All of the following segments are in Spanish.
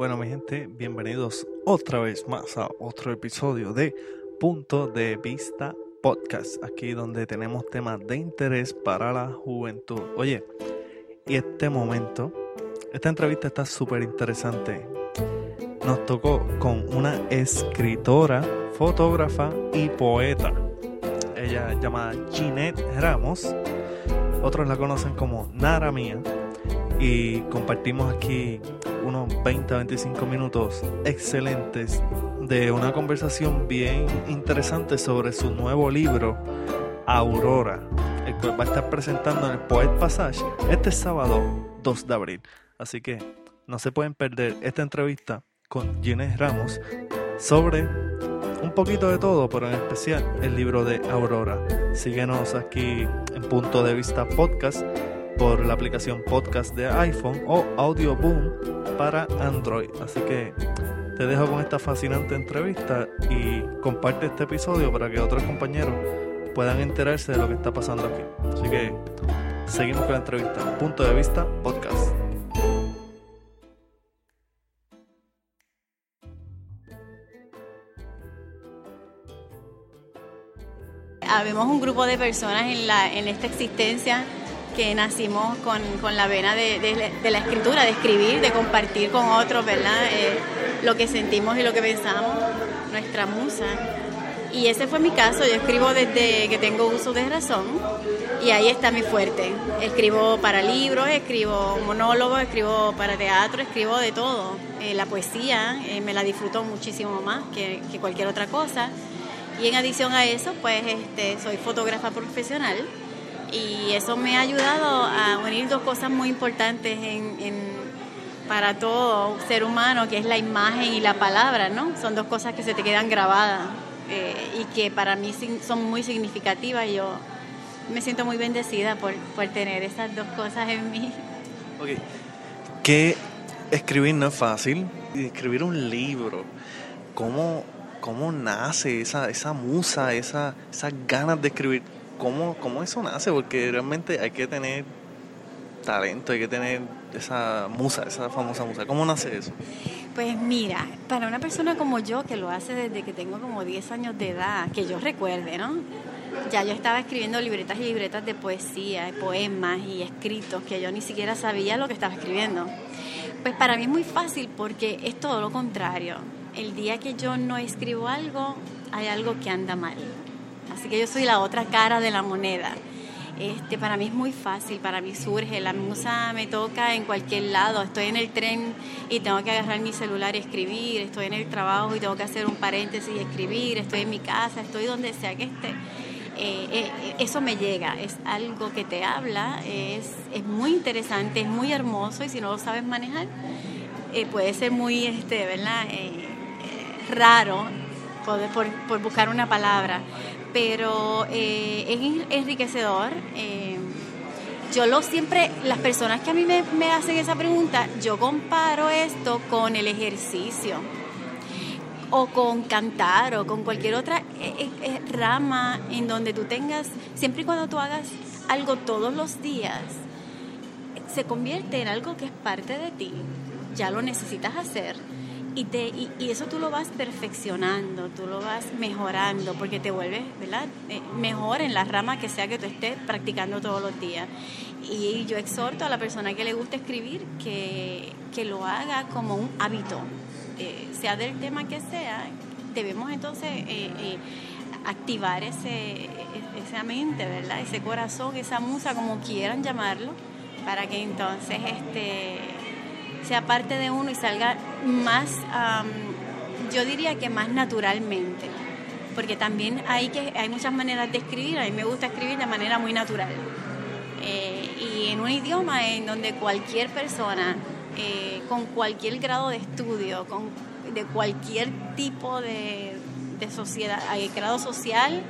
Bueno, mi gente, bienvenidos otra vez más a otro episodio de Punto de Vista Podcast, aquí donde tenemos temas de interés para la juventud. Oye, y este momento, esta entrevista está súper interesante. Nos tocó con una escritora, fotógrafa y poeta. Ella llamada Ginette Ramos. Otros la conocen como Nara Mía y compartimos aquí unos 20 a 25 minutos excelentes de una conversación bien interesante sobre su nuevo libro, Aurora, el cual va a estar presentando en el Poet Passage este sábado 2 de abril. Así que no se pueden perder esta entrevista con Ginés Ramos sobre un poquito de todo, pero en especial el libro de Aurora. Síguenos aquí en Punto de Vista Podcast por la aplicación podcast de iPhone o Audio Boom para Android. Así que te dejo con esta fascinante entrevista y comparte este episodio para que otros compañeros puedan enterarse de lo que está pasando aquí. Así que seguimos con la entrevista. Punto de vista podcast. Habemos un grupo de personas en, la, en esta existencia que nacimos con, con la vena de, de, de, la escritura, de escribir, de compartir con otros, ¿verdad? Eh, lo que sentimos y lo que pensamos, nuestra musa. Y ese fue mi caso, yo escribo desde que tengo uso de razón y ahí está mi fuerte. Escribo para libros, escribo monólogos, escribo para teatro, escribo de todo. Eh, la poesía eh, me la disfruto muchísimo más que, que, cualquier otra cosa. Y en adición a eso, pues este, soy fotógrafa profesional y eso me ha ayudado a unir dos cosas muy importantes en, en, para todo ser humano, que es la imagen y la palabra, ¿no? Son dos cosas que se te quedan grabadas eh, y que para mí son muy significativas. Yo me siento muy bendecida por, por tener esas dos cosas en mí. Okay. Que escribir no es fácil, escribir un libro, ¿cómo, cómo nace esa, esa musa, esa, esas ganas de escribir? ¿Cómo, ¿cómo eso nace? Porque realmente hay que tener talento, hay que tener esa musa, esa famosa musa. ¿Cómo nace eso? Pues mira, para una persona como yo, que lo hace desde que tengo como 10 años de edad, que yo recuerde, ¿no? Ya yo estaba escribiendo libretas y libretas de poesía, poemas y escritos que yo ni siquiera sabía lo que estaba escribiendo. Pues para mí es muy fácil porque es todo lo contrario. El día que yo no escribo algo, hay algo que anda mal. Así que yo soy la otra cara de la moneda. Este, para mí es muy fácil, para mí surge, la musa me toca en cualquier lado, estoy en el tren y tengo que agarrar mi celular y escribir, estoy en el trabajo y tengo que hacer un paréntesis y escribir, estoy en mi casa, estoy donde sea que esté. Eh, eh, eso me llega, es algo que te habla, es, es, muy interesante, es muy hermoso y si no lo sabes manejar, eh, puede ser muy, este, ¿verdad? raro por, por, por buscar una palabra pero eh, es enriquecedor. Eh, yo lo siempre, las personas que a mí me, hacen esa pregunta, yo comparo esto con el ejercicio o con cantar o con cualquier otra eh, eh, rama en donde tú tengas, siempre y cuando tú hagas algo todos los días, se convierte en algo que es parte de ti, ya lo necesitas hacer y, te, y, eso tú lo vas perfeccionando, tú lo vas mejorando, porque te vuelves. Eh, mejor en la rama que sea que tú estés practicando todos los días. Y yo exhorto a la persona que le gusta escribir que, lo haga como un hábito, eh, sea del tema que sea, debemos entonces eh activar ese, esa mente, ¿verdad? ese corazón, esa musa, como quieran llamarlo, para que entonces este sea parte de uno y salga más, um, yo diría que más naturalmente, porque también hay, que, hay muchas maneras de escribir, a mí me gusta escribir de manera muy natural. Eh, y en un idioma en donde cualquier persona, eh, con cualquier grado de estudio, con, de cualquier tipo de, de sociedad, grado social,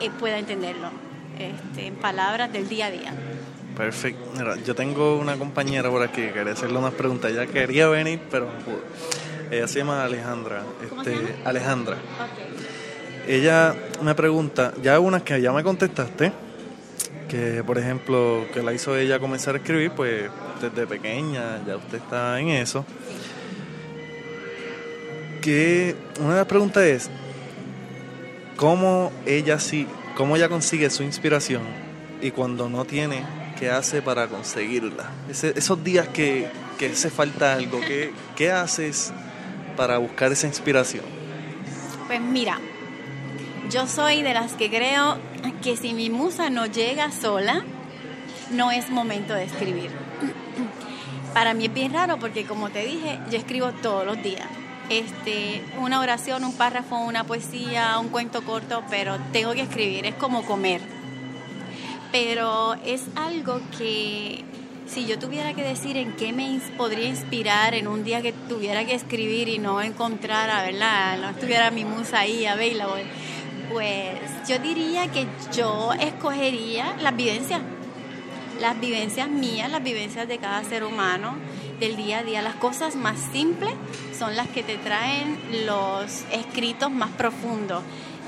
eh, pueda entenderlo, este, en palabras del día a día. Perfecto. Mira, yo tengo una compañera por aquí que quería hacerle unas preguntas. Ella quería venir, pero no pudo. Ella se llama Alejandra. ¿Cómo este, se llama? Alejandra. Okay. Ella me pregunta, ya unas que ya me contestaste, que por ejemplo, que la hizo ella comenzar a escribir, pues desde pequeña, ya usted está en eso. que una de las preguntas es, ¿cómo ella sí, cómo ella consigue su inspiración y cuando no tiene, hace para conseguirla? esos días que, que hace falta algo, ¿qué, ¿qué haces para buscar esa inspiración? Pues mira, yo soy de las que creo que si mi musa no llega sola, no es momento de escribir. Para mí es bien raro porque como te dije, yo escribo todos los días. Este, una oración, un párrafo, una poesía, un cuento corto, pero tengo que escribir, es como comer. Pero es algo que si yo tuviera que decir en qué me podría inspirar en un día que tuviera que escribir y no encontrara, ¿verdad? No estuviera mi musa ahí available, pues yo diría que yo escogería las vivencias, las vivencias mías, las vivencias de cada ser humano del día a día. Las cosas más simples son las que te traen los escritos más profundos.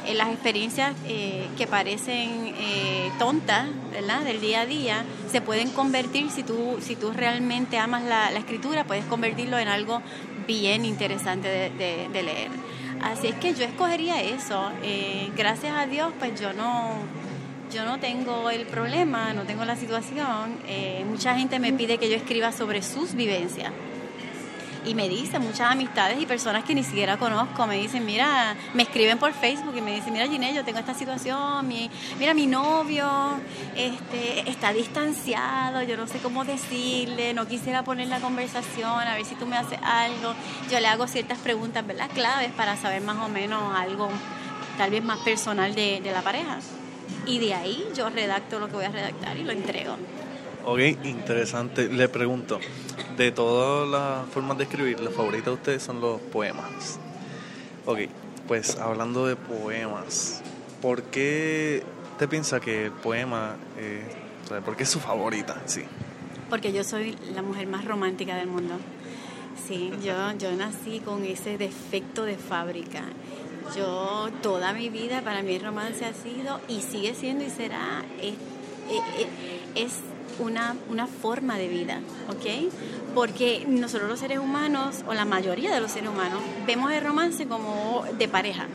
Eh, las experiencias eh, que parecen eh, tontas, ¿verdad? Del día a día, se pueden convertir, si tú, si tú realmente amas la, escritura, puedes convertirlo en algo bien interesante de, leer. Así es que yo escogería eso. gracias a Dios, pues yo no, yo no tengo el problema, no tengo la situación. mucha gente me pide que yo escriba sobre sus vivencias y me dicen, muchas amistades y personas que ni siquiera conozco, me dicen, mira, me escriben por Facebook y me dicen, mira Ginette, yo tengo esta situación, mi, mira mi novio este, está distanciado, yo no sé cómo decirle, no quisiera poner la conversación, a ver si tú me haces algo. Yo le hago ciertas preguntas, ¿verdad? Claves para saber más o menos algo tal vez más personal de, de la pareja. Y de ahí yo redacto lo que voy a redactar y lo entrego. Ok, interesante. Le pregunto, de todas las formas de escribir, la favorita de ustedes son los poemas. Ok, pues hablando de poemas, ¿por qué te piensa que el poema, eh, por qué es su favorita? Sí. Porque yo soy la mujer más romántica del mundo. Sí, yo, yo nací con ese defecto de fábrica. Yo toda mi vida para mí el romance ha sido y sigue siendo y será es, es una, una forma de vida, ¿ok? Porque nosotros los seres humanos, o la mayoría de los seres humanos, vemos el romance como de pareja.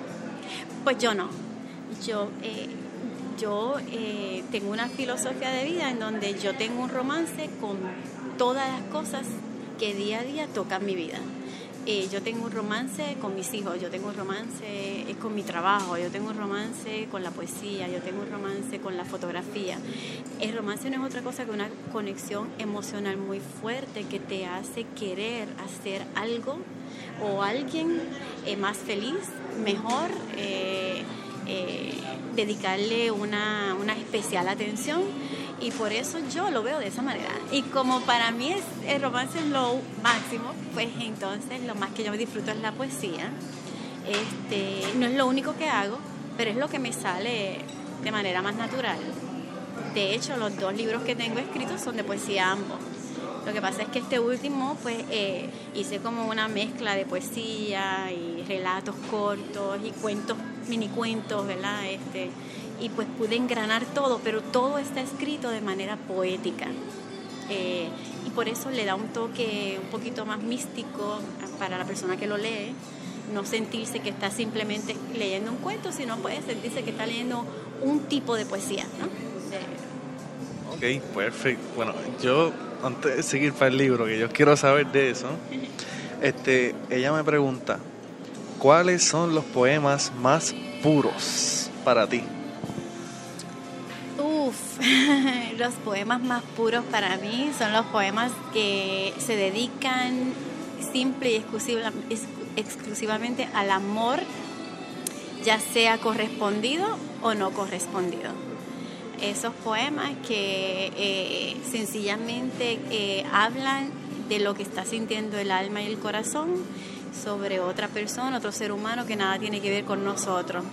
Pues yo no. Yo, eh, yo eh, tengo una filosofía de vida en donde yo tengo un romance con todas las cosas que día a día tocan mi vida. Eh, yo tengo un romance con mis hijos, yo tengo un romance eh, con mi trabajo, yo tengo un romance con la poesía, yo tengo un romance con la fotografía. El romance no es otra cosa que una conexión emocional muy fuerte que te hace querer hacer algo o alguien eh, más feliz, mejor, dedicarle una, una especial atención y por eso yo lo veo de esa manera. Y como para mí es, el romance es lo máximo, pues entonces lo más que yo disfruto es la poesía. Este, no es lo único que hago, pero es lo que me sale de manera más natural. De hecho, los dos libros que tengo escritos son de poesía ambos. Lo que pasa es que este último, pues, eh, hice como una mezcla de poesía y relatos cortos y cuentos, mini cuentos, ¿verdad? Este, y pues pude engranar todo, pero todo está escrito de manera poética. Eh, y por eso le da un toque un poquito más místico para la persona que lo lee, no sentirse que está simplemente leyendo un cuento, sino puede sentirse que está leyendo un tipo de poesía. ¿no? Ok, perfecto. Bueno, yo antes de seguir para el libro, que yo quiero saber de eso, este, ella me pregunta, ¿cuáles son los poemas más puros para ti? los poemas más puros para mí son los poemas que se dedican simple y exclusivamente al amor, ya sea correspondido o no correspondido. Esos poemas que eh, sencillamente eh, hablan de lo que está sintiendo el alma y el corazón sobre otra persona, otro ser humano que nada tiene que ver con nosotros.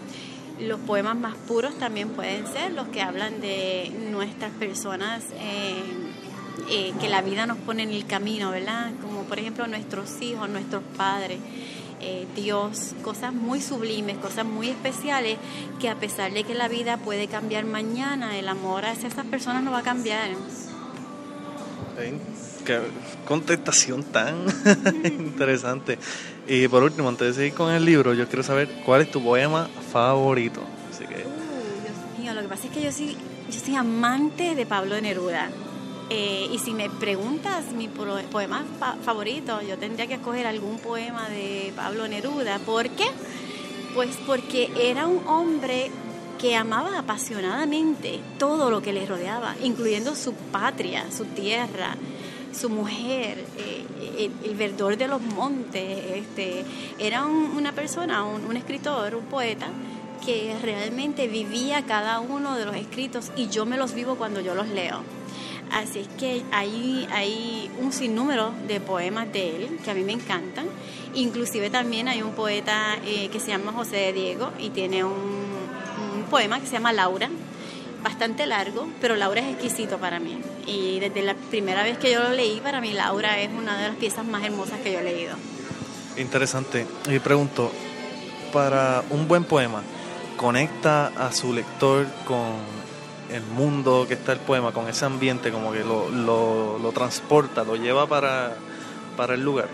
Los poemas más puros también pueden ser los que hablan de nuestras personas eh, eh, que la vida nos pone en el camino, ¿verdad? Como por ejemplo nuestros hijos, nuestros padres. Eh, Dios, cosas muy sublimes, cosas muy especiales, que a pesar de que la vida puede cambiar mañana, el amor hacia esas personas no va a cambiar. qué contestación tan interesante. Y por último, antes de seguir con el libro, yo quiero saber cuál es tu poema favorito. Así que... Uh, Dios mío, lo que pasa es que yo soy, yo soy amante de Pablo Neruda. Eh, y si me preguntas mi poema favorito, yo tendría que escoger algún poema de Pablo Neruda. ¿Por qué? Pues porque era un hombre que amaba apasionadamente todo lo que le rodeaba, incluyendo su patria, su tierra, su mujer, eh, el, verdor de los montes. Este, era una persona, un, escritor, un poeta que realmente vivía cada uno de los escritos y yo me los vivo cuando yo los leo. Así es que hay, hay un sinnúmero de poemas de él que a mí me encantan. Inclusive también hay un poeta eh, que se llama José de Diego y tiene un poema que se llama Laura, bastante largo, pero Laura es exquisito para mí. Y desde la primera vez que yo lo leí, para mí Laura es una de las piezas más hermosas que yo he leído. Interesante. Y pregunto, para un buen poema, ¿conecta a su lector con el mundo que está el poema, con ese ambiente, como que lo, lo, lo transporta, lo lleva para, para el lugar?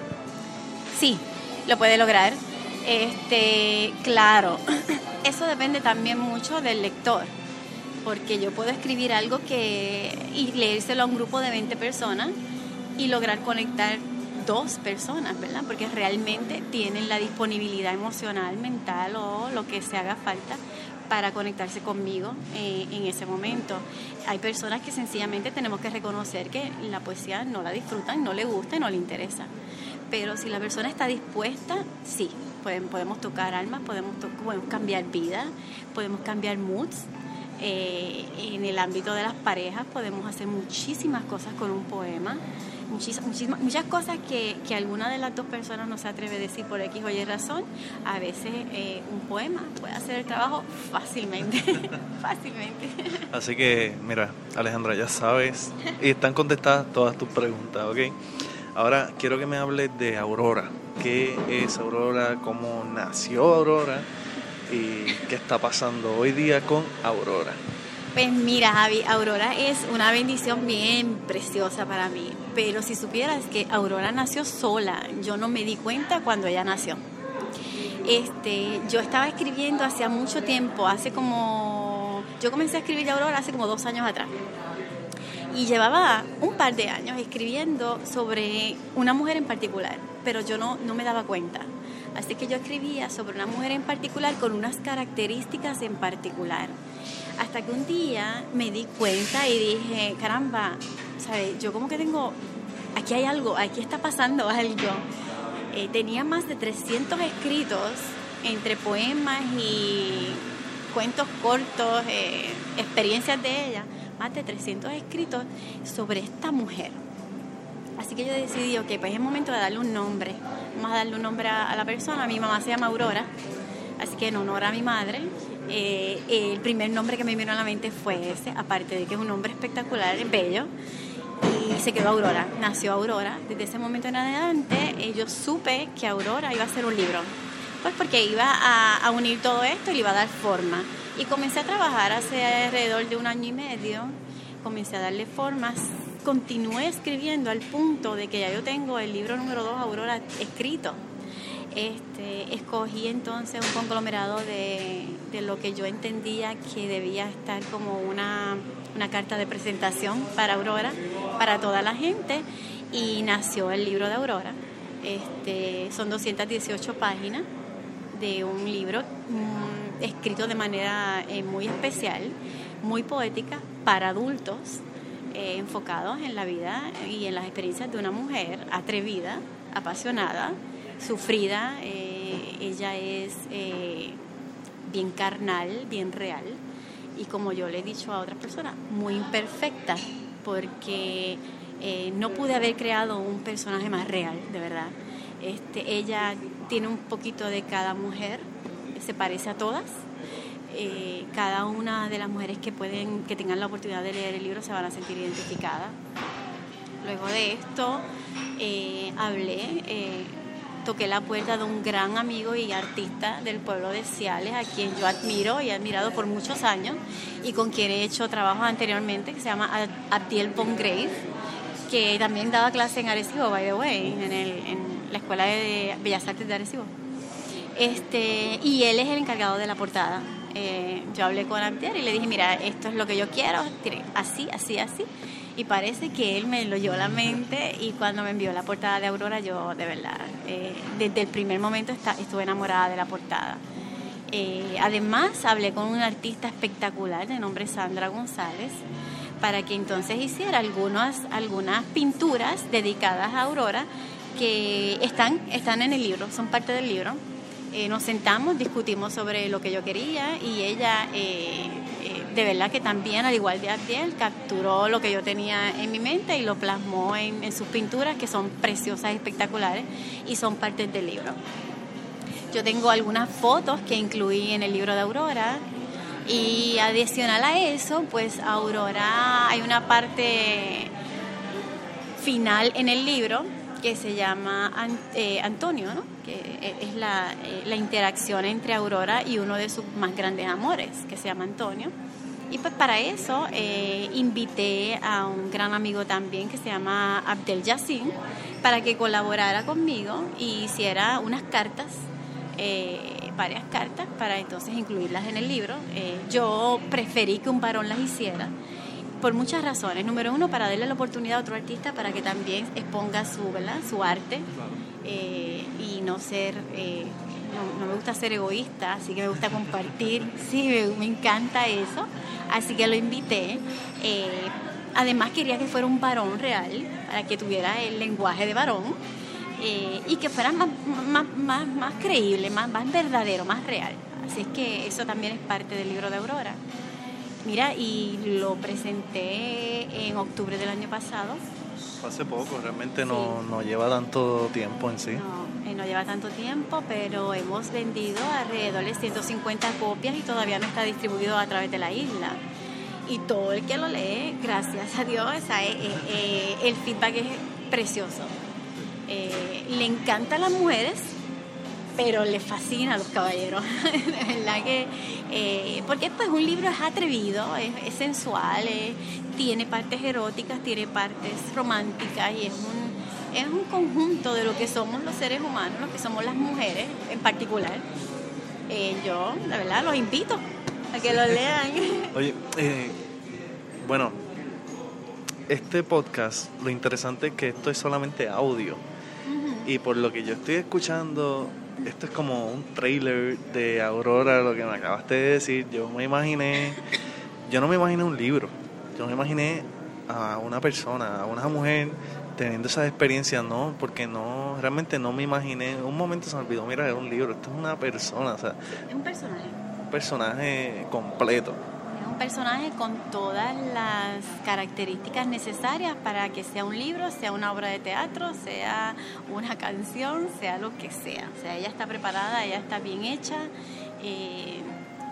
Sí, lo puede lograr. Este, claro, eso depende también mucho del lector, porque yo puedo escribir algo que y leérselo a un grupo de 20 personas y lograr conectar dos personas, ¿verdad? Porque realmente tienen la disponibilidad emocional, mental o lo que se haga falta para conectarse conmigo eh, en ese momento. Hay personas que sencillamente tenemos que reconocer que la poesía no la disfrutan, no le gusta y no le interesa. Pero si la persona está dispuesta, sí, podemos tocar almas, podemos, podemos cambiar vidas, podemos cambiar moods. Eh, en el ámbito de las parejas podemos hacer muchísimas cosas con un poema, muchísimas, muchas cosas que, que, alguna de las dos personas no se atreve a decir por X o Y razón. A veces eh, un poema puede hacer el trabajo fácilmente, fácilmente. Así que, mira, Alejandra, ya sabes, y están contestadas todas tus preguntas, ¿ok? Ahora quiero que me hables de Aurora. ¿Qué es Aurora? ¿Cómo nació Aurora? ¿Y qué está pasando hoy día con Aurora? Pues mira, Javi, Aurora es una bendición bien preciosa para mí. Pero si supieras que Aurora nació sola, yo no me di cuenta cuando ella nació. Este, yo estaba escribiendo hacía mucho tiempo, hace como. Yo comencé a escribir Aurora hace como dos años atrás y llevaba un par de años escribiendo sobre una mujer en particular, pero yo no, no me daba cuenta. Así que yo escribía sobre una mujer en particular con unas características en particular. Hasta que un día me di cuenta y dije, caramba, ¿sabes? Yo como que tengo, aquí hay algo, aquí está pasando algo. Eh, tenía más de 300 escritos entre poemas y cuentos cortos, eh, experiencias de ella más de 300 escritos sobre esta mujer. Así que yo decidí, ok, pues es momento de darle un nombre. Vamos a darle un nombre a, la persona. Mi mamá se llama Aurora, así que en honor a mi madre, eh, el primer nombre que me vino a la mente fue ese, aparte de que es un nombre espectacular, bello. Y se quedó Aurora, nació Aurora. Desde ese momento en adelante, eh, yo supe que Aurora iba a ser un libro. Pues porque iba a, a unir todo esto y iba a dar forma. Y comencé a trabajar hace alrededor de un año y medio, comencé a darle formas, continué escribiendo al punto de que ya yo tengo el libro número 2, Aurora, escrito. Este, escogí entonces un conglomerado de, de, lo que yo entendía que debía estar como una, una carta de presentación para Aurora, para toda la gente, y nació el libro de Aurora. Este, son 218 páginas de un libro escrito de manera eh, muy especial, muy poética, para adultos, eh, enfocados en la vida y en las experiencias de una mujer atrevida, apasionada, sufrida. Eh, ella es bien carnal, bien real y como yo le he dicho a otras personas, muy imperfecta, porque no pude haber creado un personaje más real, de verdad. Este, ella tiene un poquito de cada mujer, se parece a todas. Eh, cada una de las mujeres que pueden, que tengan la oportunidad de leer el libro se van a sentir identificadas. Luego de esto eh, hablé, eh, toqué la puerta de un gran amigo y artista del pueblo de Ciales, a quien yo admiro y he admirado por muchos años y con quien he hecho trabajos anteriormente, que se llama Abdiel Bongrave que también daba clase en Arecibo, by the way, en, el, en la Escuela de Bellas Artes de Arecibo. Este, y él es el encargado de la portada. Eh, yo hablé con Antier y le dije, mira, esto es lo que yo quiero, así, así, así. Y parece que él me lo dio la mente y cuando me envió la portada de Aurora, yo de verdad, eh, desde el primer momento estuve enamorada de la portada. Eh, además, hablé con un artista espectacular de nombre Sandra González para que entonces hiciera algunas, algunas pinturas dedicadas a Aurora que están, están en el libro, son parte del libro. Eh, nos sentamos, discutimos sobre lo que yo quería y ella eh, eh, de verdad que también, al igual de Abdiel, capturó lo que yo tenía en mi mente y lo plasmó en, sus pinturas que son preciosas, espectaculares y son parte del libro. Yo tengo algunas fotos que incluí en el libro de Aurora y adicional a eso, pues Aurora hay una parte final en el libro que se llama eh, Antonio, ¿no? que e, es la, eh, la, interacción entre Aurora y uno de sus más grandes amores, que se llama Antonio. Y pues para eso eh, invité a un gran amigo también que se llama Abdel Yassin para que colaborara conmigo y hiciera unas cartas, varias cartas, para entonces incluirlas en el libro. yo preferí que un varón las hiciera por muchas razones. Número uno, para darle la oportunidad a otro artista para que también exponga su, ¿verdad? su arte eh, y no ser, eh, no, me gusta ser egoísta, así que me gusta compartir, sí, me, encanta eso, así que lo invité. Eh, además quería que fuera un varón real, para que tuviera el lenguaje de varón. y que fuera más, más, más, creíble, más, más verdadero, más real. Así es que eso también es parte del libro de Aurora. Mira, y lo presenté en octubre del año pasado. Hace poco, realmente no, no, lleva tanto tiempo en sí. No, eh, no lleva tanto tiempo, pero hemos vendido alrededor de 150 copias y todavía no está distribuido a través de la isla. Y todo el que lo lee, gracias a Dios, eh, eh, el feedback es precioso. le encantan las mujeres, pero le fascina a los caballeros. de verdad que. Eh, porque pues un libro es atrevido, es, sensual, tiene partes eróticas, tiene partes románticas y es un, es un conjunto de lo que somos los seres humanos, lo que somos las mujeres en particular. Eh, yo, la verdad, los invito a que lo lean. Oye, eh, bueno, este podcast, lo interesante es que esto es solamente audio. Y por lo que yo estoy escuchando, esto es como un trailer de Aurora, lo que me acabaste de decir. Yo me imaginé, yo no me imaginé un libro, yo me imaginé a una persona, a una mujer teniendo esa experiencia, no, porque no, realmente no me imaginé, un momento se me olvidó, mira, es un libro, esto es una persona, o sea. Es un personaje. Un personaje completo personaje con todas las características necesarias para que sea un libro, sea una obra de teatro, sea una canción, sea lo que sea. O sea, ella está preparada, ella está bien hecha. Eh,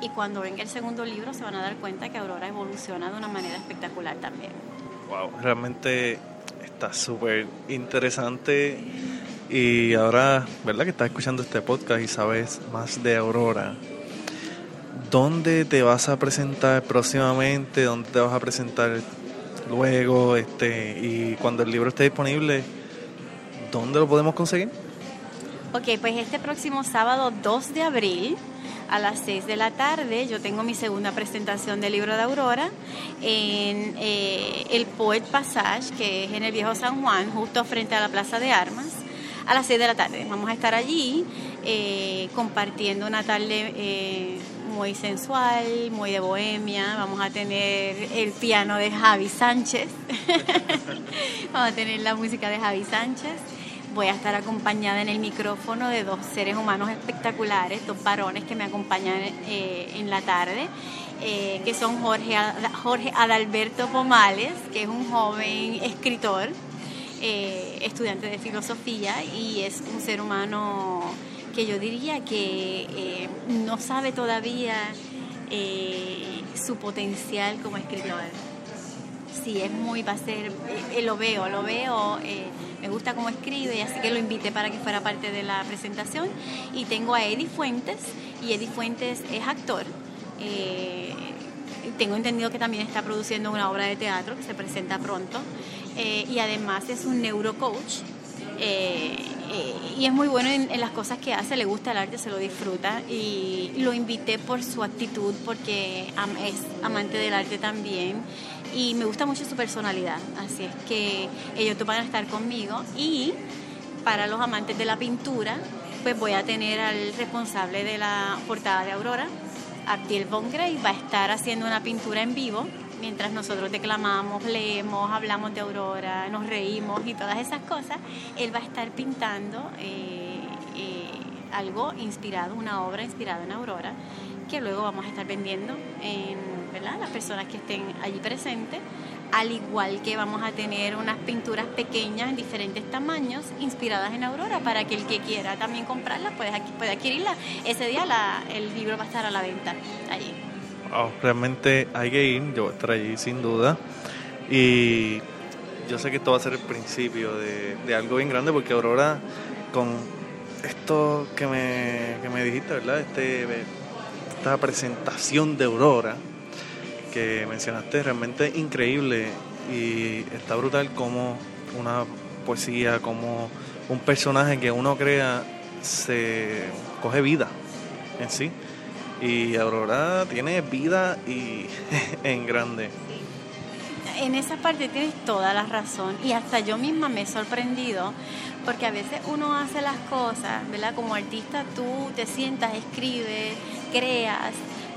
y cuando venga el segundo libro se van a dar cuenta que Aurora evoluciona de una manera espectacular también. Wow, realmente está súper interesante. Y ahora, ¿verdad que estás escuchando este podcast y sabes más de Aurora? ¿Dónde te vas a presentar próximamente? ¿Dónde te vas a presentar luego? Este, y cuando el libro esté disponible, ¿dónde lo podemos conseguir? Ok, pues este próximo sábado 2 de abril a las 6 de la tarde yo tengo mi segunda presentación del libro de Aurora en eh, el Poet Passage, que es en el Viejo San Juan, justo frente a la Plaza de Armas, a las 6 de la tarde. Vamos a estar allí eh, compartiendo una tarde eh, muy sensual, muy de bohemia. Vamos a tener el piano de Javi Sánchez. Vamos a tener la música de Javi Sánchez. Voy a estar acompañada en el micrófono de dos seres humanos espectaculares, dos varones que me acompañan eh, en la tarde, eh, que son Jorge, Jorge Adalberto Pomales, que es un joven escritor, eh, estudiante de filosofía y es un ser humano que yo diría que eh, no sabe todavía eh, su potencial como escritor. Sí, es muy, va a ser, eh, lo veo, lo veo, me gusta cómo escribe, así que lo invité para que fuera parte de la presentación. Y tengo a Eddie Fuentes, y Eddie Fuentes es actor. tengo entendido que también está produciendo una obra de teatro que se presenta pronto y además es un neurocoach. Eh, y es muy bueno en, las cosas que hace, le gusta el arte, se lo disfruta y lo invité por su actitud porque es amante del arte también y me gusta mucho su personalidad, así es que ellos van a estar conmigo y para los amantes de la pintura, pues voy a tener al responsable de la portada de Aurora, Abdiel Von Grey, va a estar haciendo una pintura en vivo mientras nosotros declamamos, leemos, hablamos de Aurora, nos reímos y todas esas cosas, él va a estar pintando eh, eh, algo inspirado, una obra inspirada en Aurora, que luego vamos a estar vendiendo en ¿verdad? las personas que estén allí presentes al igual que vamos a tener unas pinturas pequeñas en diferentes tamaños inspiradas en Aurora para que el que quiera también comprarla puede, puede adquirirla. Ese día la, el libro va a estar a la venta allí. Realmente hay que ir, yo voy a estar allí sin duda. Y yo sé que esto va a ser el principio de, de algo bien grande porque Aurora, con esto que me, que me dijiste, ¿verdad? Este, esta presentación de Aurora, que mencionaste realmente increíble y está brutal como una poesía, como un personaje que uno crea se coge vida en sí. Y Aurora tiene vida y en grande. En esa parte tienes toda la razón y hasta yo misma me he sorprendido porque a veces uno hace las cosas, ¿verdad? Como artista tú te sientas, escribes, creas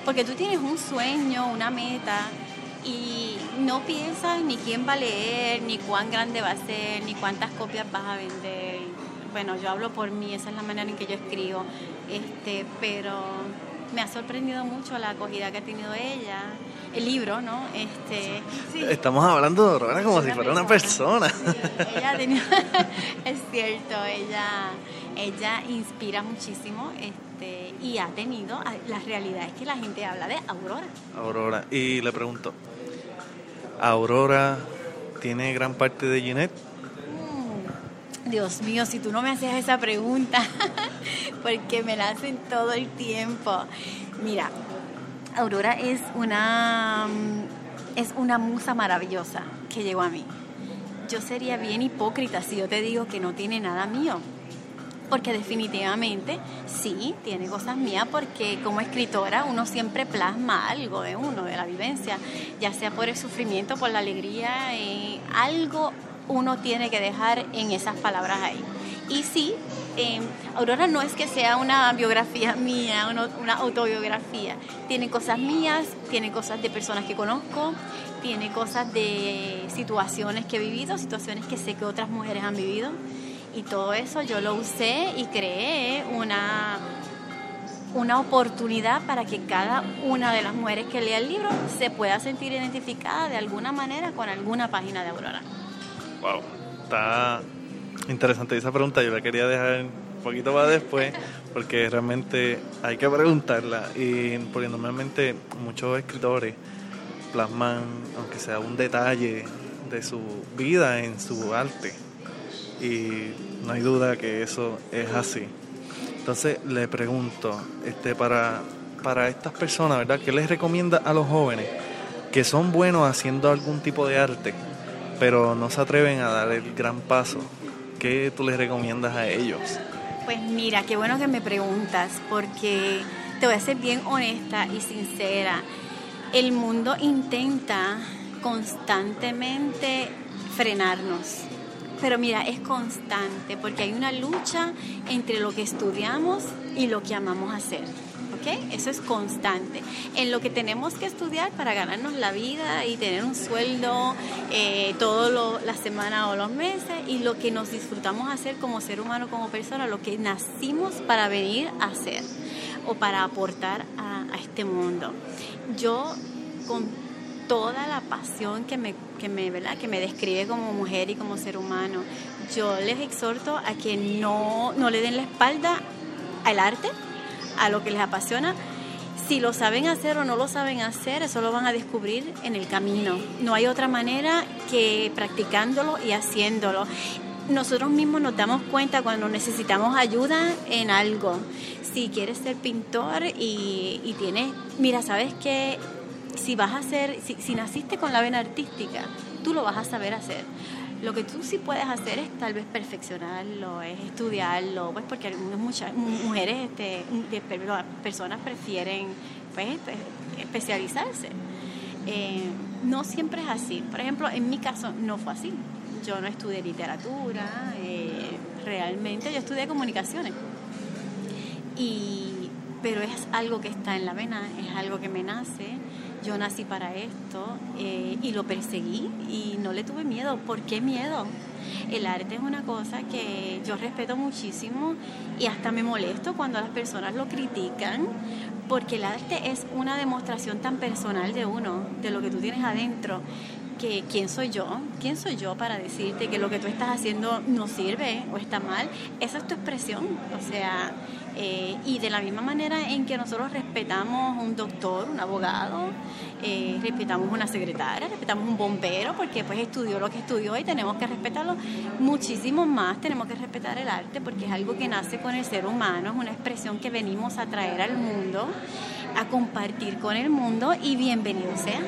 porque tú tienes un sueño, una meta y no piensas ni quién va a leer, ni cuán grande va a ser, ni cuántas copias vas a vender. Bueno, yo hablo por mí, esa es la manera en que yo escribo. Este, pero me ha sorprendido mucho la acogida que ha tenido ella, el libro, ¿no? Este, Estamos hablando de Aurora como si fuera una persona. ella ha tenido, es cierto, ella, ella inspira muchísimo. Este, este, y ha tenido, la realidad es que la gente habla de Aurora. Aurora, y le pregunto, ¿Aurora tiene gran parte de Ginette? Dios mío, si tú no me hacías esa pregunta, porque me la hacen todo el tiempo. Mira, Aurora es una, mm, es una musa maravillosa que llegó a mí. Yo sería bien hipócrita si yo te digo que no tiene nada mío porque definitivamente sí, tiene cosas mías, porque como escritora uno siempre plasma algo de uno, de la vivencia, ya sea por el sufrimiento, por la alegría, algo uno tiene que dejar en esas palabras ahí. Y sí, eh, Aurora no es que sea una biografía mía, una, una, autobiografía. Tiene cosas mías, tiene cosas de personas que conozco, tiene cosas de situaciones que he vivido, situaciones que sé que otras mujeres han vivido y todo eso yo lo usé y creé una, una oportunidad para que cada una de las mujeres que lea el libro se pueda sentir identificada de alguna manera con alguna página de Aurora. Wow, está interesante esa pregunta, yo la quería dejar un poquito más después porque realmente hay que preguntarla y porque normalmente muchos escritores plasman aunque sea un detalle de su vida en su arte y no hay duda que eso es así. Entonces le pregunto, este, para, para estas personas, ¿verdad? ¿Qué les recomienda a los jóvenes que son buenos haciendo algún tipo de arte, pero no se atreven a dar el gran paso? ¿Qué tú les recomiendas a ellos? Pues mira, qué bueno que me preguntas, porque te voy a ser bien honesta y sincera. El mundo intenta constantemente frenarnos pero mira, es constante porque hay una lucha entre lo que estudiamos y lo que amamos hacer. ¿Ok? Eso es constante. En lo que tenemos que estudiar para ganarnos la vida y tener un sueldo eh, toda la semana o los meses y lo que nos disfrutamos hacer como ser humano, como persona, lo que nacimos para venir a hacer o para aportar a, a este mundo. Yo con toda la pasión que me, que me, ¿verdad? que me describe como mujer y como ser humano. Yo les exhorto a que no, no le den la espalda al arte, a lo que les apasiona. Si lo saben hacer o no lo saben hacer, eso lo van a descubrir en el camino. No hay otra manera que practicándolo y haciéndolo. Nosotros mismos nos damos cuenta cuando necesitamos ayuda en algo. Si quieres ser pintor y, tienes, mira, sabes que si vas a hacer, si, naciste con la vena artística, tú lo vas a saber hacer. Lo que tú sí puedes hacer es tal vez perfeccionarlo, es estudiarlo, pues porque algunas muchas mujeres, este, personas prefieren pues, pues, especializarse. Eh, no siempre es así. Por ejemplo, en mi caso no fue así. Yo no estudié literatura, eh, realmente yo estudié comunicaciones. Y, pero es algo que está en la vena, es algo que me nace. Yo nací para esto eh, y lo perseguí y no le tuve miedo. ¿Por qué miedo? El arte es una cosa que yo respeto muchísimo y hasta me molesto cuando las personas lo critican porque el arte es una demostración tan personal de uno, de lo que tú tienes adentro, que quién soy yo, quién soy yo para decirte que lo que tú estás haciendo no sirve o está mal, esa es tu expresión, o sea, eh, y de la misma manera en que nosotros respetamos un doctor, un abogado, eh, respetamos una secretaria, respetamos un bombero, porque pues estudió lo que estudió y tenemos que respetarlo muchísimo más, tenemos que respetar el arte porque es algo que nace con el ser humano, es una expresión que venimos a traer al mundo, a compartir con el mundo y bienvenido sea.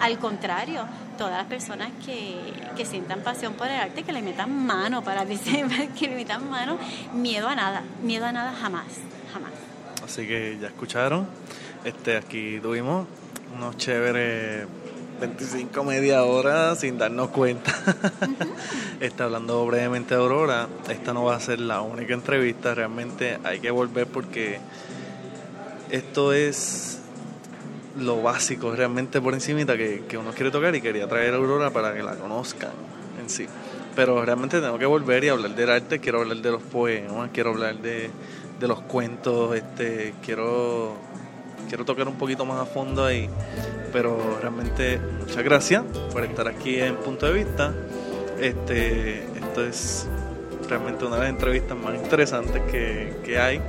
Al contrario, todas las personas que, que sientan pasión por el arte, que le metan mano, para decir, que le metan mano, miedo a nada, miedo a nada jamás, jamás. Así que ya escucharon, este aquí tuvimos unos chéveres 25 media hora sin darnos cuenta. Está hablando brevemente de Aurora. Esta no va a ser la única entrevista. Realmente hay que volver porque esto es lo básico realmente por encimita que, que uno quiere tocar y quería traer a Aurora para que la conozcan en sí. Pero realmente tengo que volver y hablar del arte, quiero hablar de los poemas, quiero hablar de, de los cuentos, este, quiero, quiero tocar un poquito más a fondo ahí. Pero realmente muchas gracias por estar aquí en Punto de Vista. Este, esto es realmente una de las entrevistas más interesantes que, que hay.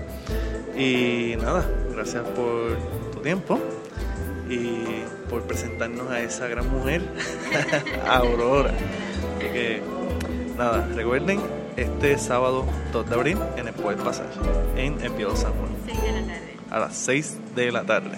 Y nada, gracias por tu tiempo y por presentarnos a esa gran mujer, Aurora. Así que, nada, recuerden, este sábado 2 de abril en el Pasar, en El San Juan. de la tarde. A las 6 de la tarde.